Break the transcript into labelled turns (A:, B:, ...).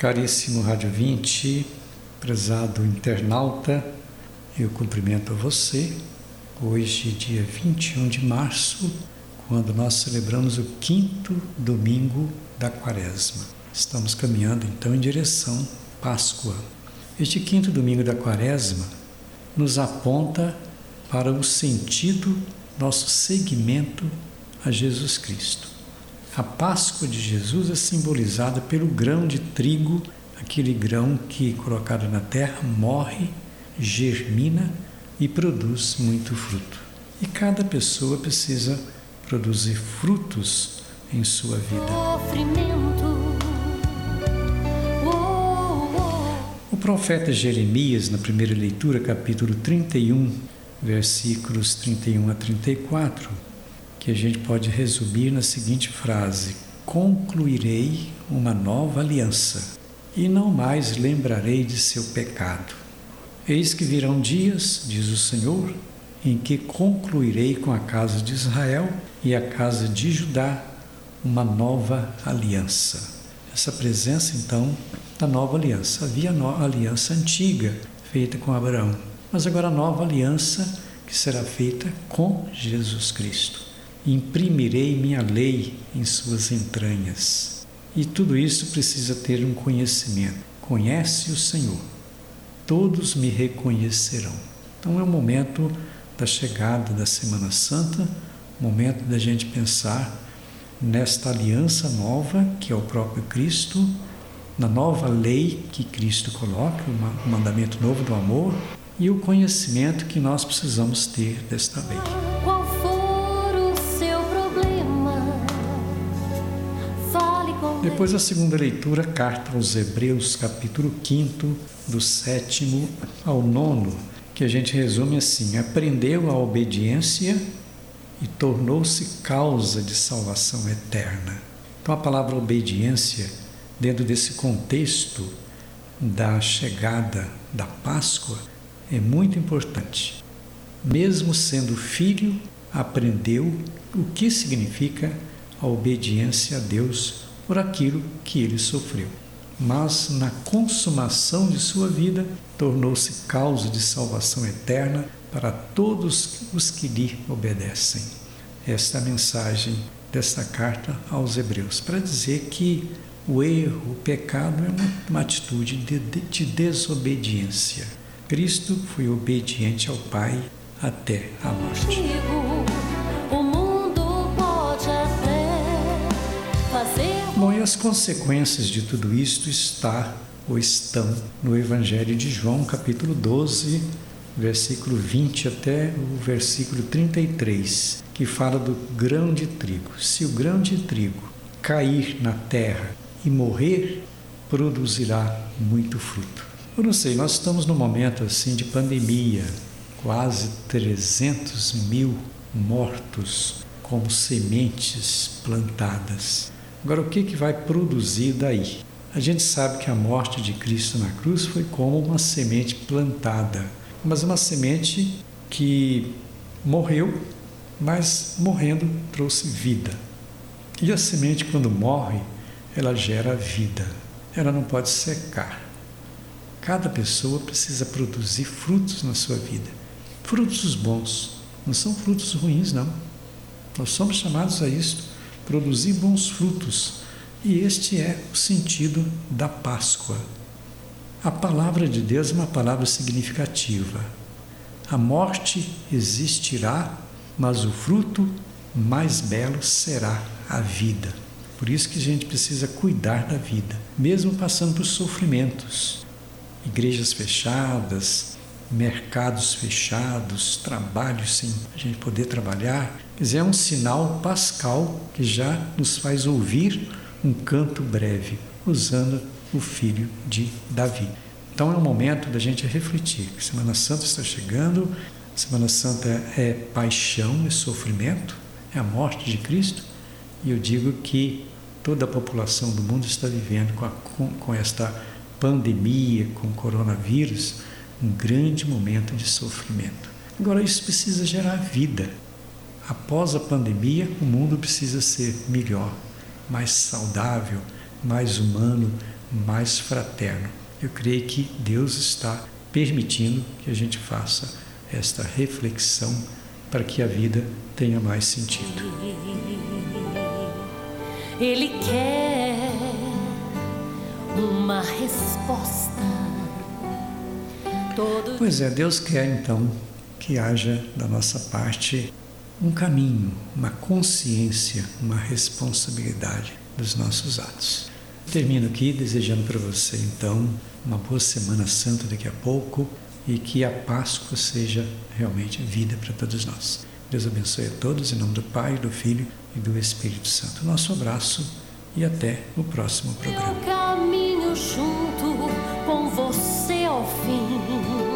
A: Caríssimo Rádio 20, prezado internauta, eu cumprimento a você. Hoje, dia 21 de março, quando nós celebramos o quinto domingo da Quaresma. Estamos caminhando então em direção Páscoa. Este quinto domingo da Quaresma nos aponta para o sentido nosso seguimento a Jesus Cristo. A Páscoa de Jesus é simbolizada pelo grão de trigo, aquele grão que, colocado na terra, morre, germina e produz muito fruto. E cada pessoa precisa produzir frutos em sua vida. O profeta Jeremias, na primeira leitura, capítulo 31, versículos 31 a 34, que a gente pode resumir na seguinte frase: Concluirei uma nova aliança e não mais lembrarei de seu pecado. Eis que virão dias, diz o Senhor, em que concluirei com a casa de Israel e a casa de Judá uma nova aliança. Essa presença, então, da nova aliança. Havia a aliança antiga feita com Abraão, mas agora a nova aliança que será feita com Jesus Cristo imprimirei minha lei em suas entranhas. E tudo isso precisa ter um conhecimento. Conhece o Senhor, todos me reconhecerão. Então é o momento da chegada da Semana Santa, momento da gente pensar nesta aliança nova que é o próprio Cristo, na nova lei que Cristo coloca, o mandamento novo do amor e o conhecimento que nós precisamos ter desta lei. Depois a segunda leitura, carta aos Hebreus, capítulo 5, do sétimo ao nono, que a gente resume assim: aprendeu a obediência e tornou-se causa de salvação eterna. Então a palavra obediência, dentro desse contexto da chegada da Páscoa, é muito importante. Mesmo sendo filho, aprendeu o que significa a obediência a Deus por aquilo que ele sofreu. Mas na consumação de sua vida, tornou-se causa de salvação eterna para todos os que lhe obedecem. Esta é a mensagem desta carta aos Hebreus, para dizer que o erro, o pecado é uma, uma atitude de, de, de desobediência. Cristo foi obediente ao Pai até a morte. Bom, e as consequências de tudo isto está ou estão no Evangelho de João, capítulo 12, versículo 20 até o versículo 33, que fala do grão de trigo. Se o grão de trigo cair na terra e morrer, produzirá muito fruto. Eu não sei, nós estamos num momento assim de pandemia, quase 300 mil mortos como sementes plantadas. Agora, o que, que vai produzir daí? A gente sabe que a morte de Cristo na cruz foi como uma semente plantada, mas uma semente que morreu, mas morrendo trouxe vida. E a semente, quando morre, ela gera vida, ela não pode secar. Cada pessoa precisa produzir frutos na sua vida, frutos bons, não são frutos ruins, não. Nós somos chamados a isto produzir bons frutos. E este é o sentido da Páscoa. A palavra de Deus é uma palavra significativa. A morte existirá, mas o fruto mais belo será a vida. Por isso que a gente precisa cuidar da vida, mesmo passando por sofrimentos. Igrejas fechadas, mercados fechados, trabalhos sem a gente poder trabalhar. Quer dizer, é um sinal pascal que já nos faz ouvir um canto breve, usando o filho de Davi. Então é o momento da gente refletir. Semana Santa está chegando, Semana Santa é paixão e sofrimento, é a morte de Cristo, e eu digo que toda a população do mundo está vivendo com, a, com, com esta pandemia, com o coronavírus, um grande momento de sofrimento. Agora, isso precisa gerar vida. Após a pandemia, o mundo precisa ser melhor, mais saudável, mais humano, mais fraterno. Eu creio que Deus está permitindo que a gente faça esta reflexão para que a vida tenha mais sentido.
B: Ele quer uma resposta.
A: Todo pois é, Deus quer então que haja da nossa parte um caminho, uma consciência, uma responsabilidade dos nossos atos. Termino aqui desejando para você então uma boa Semana Santa daqui a pouco e que a Páscoa seja realmente vida para todos nós. Deus abençoe a todos em nome do Pai, do Filho e do Espírito Santo. Nosso abraço e até o próximo programa.
B: Junto com você ao fim.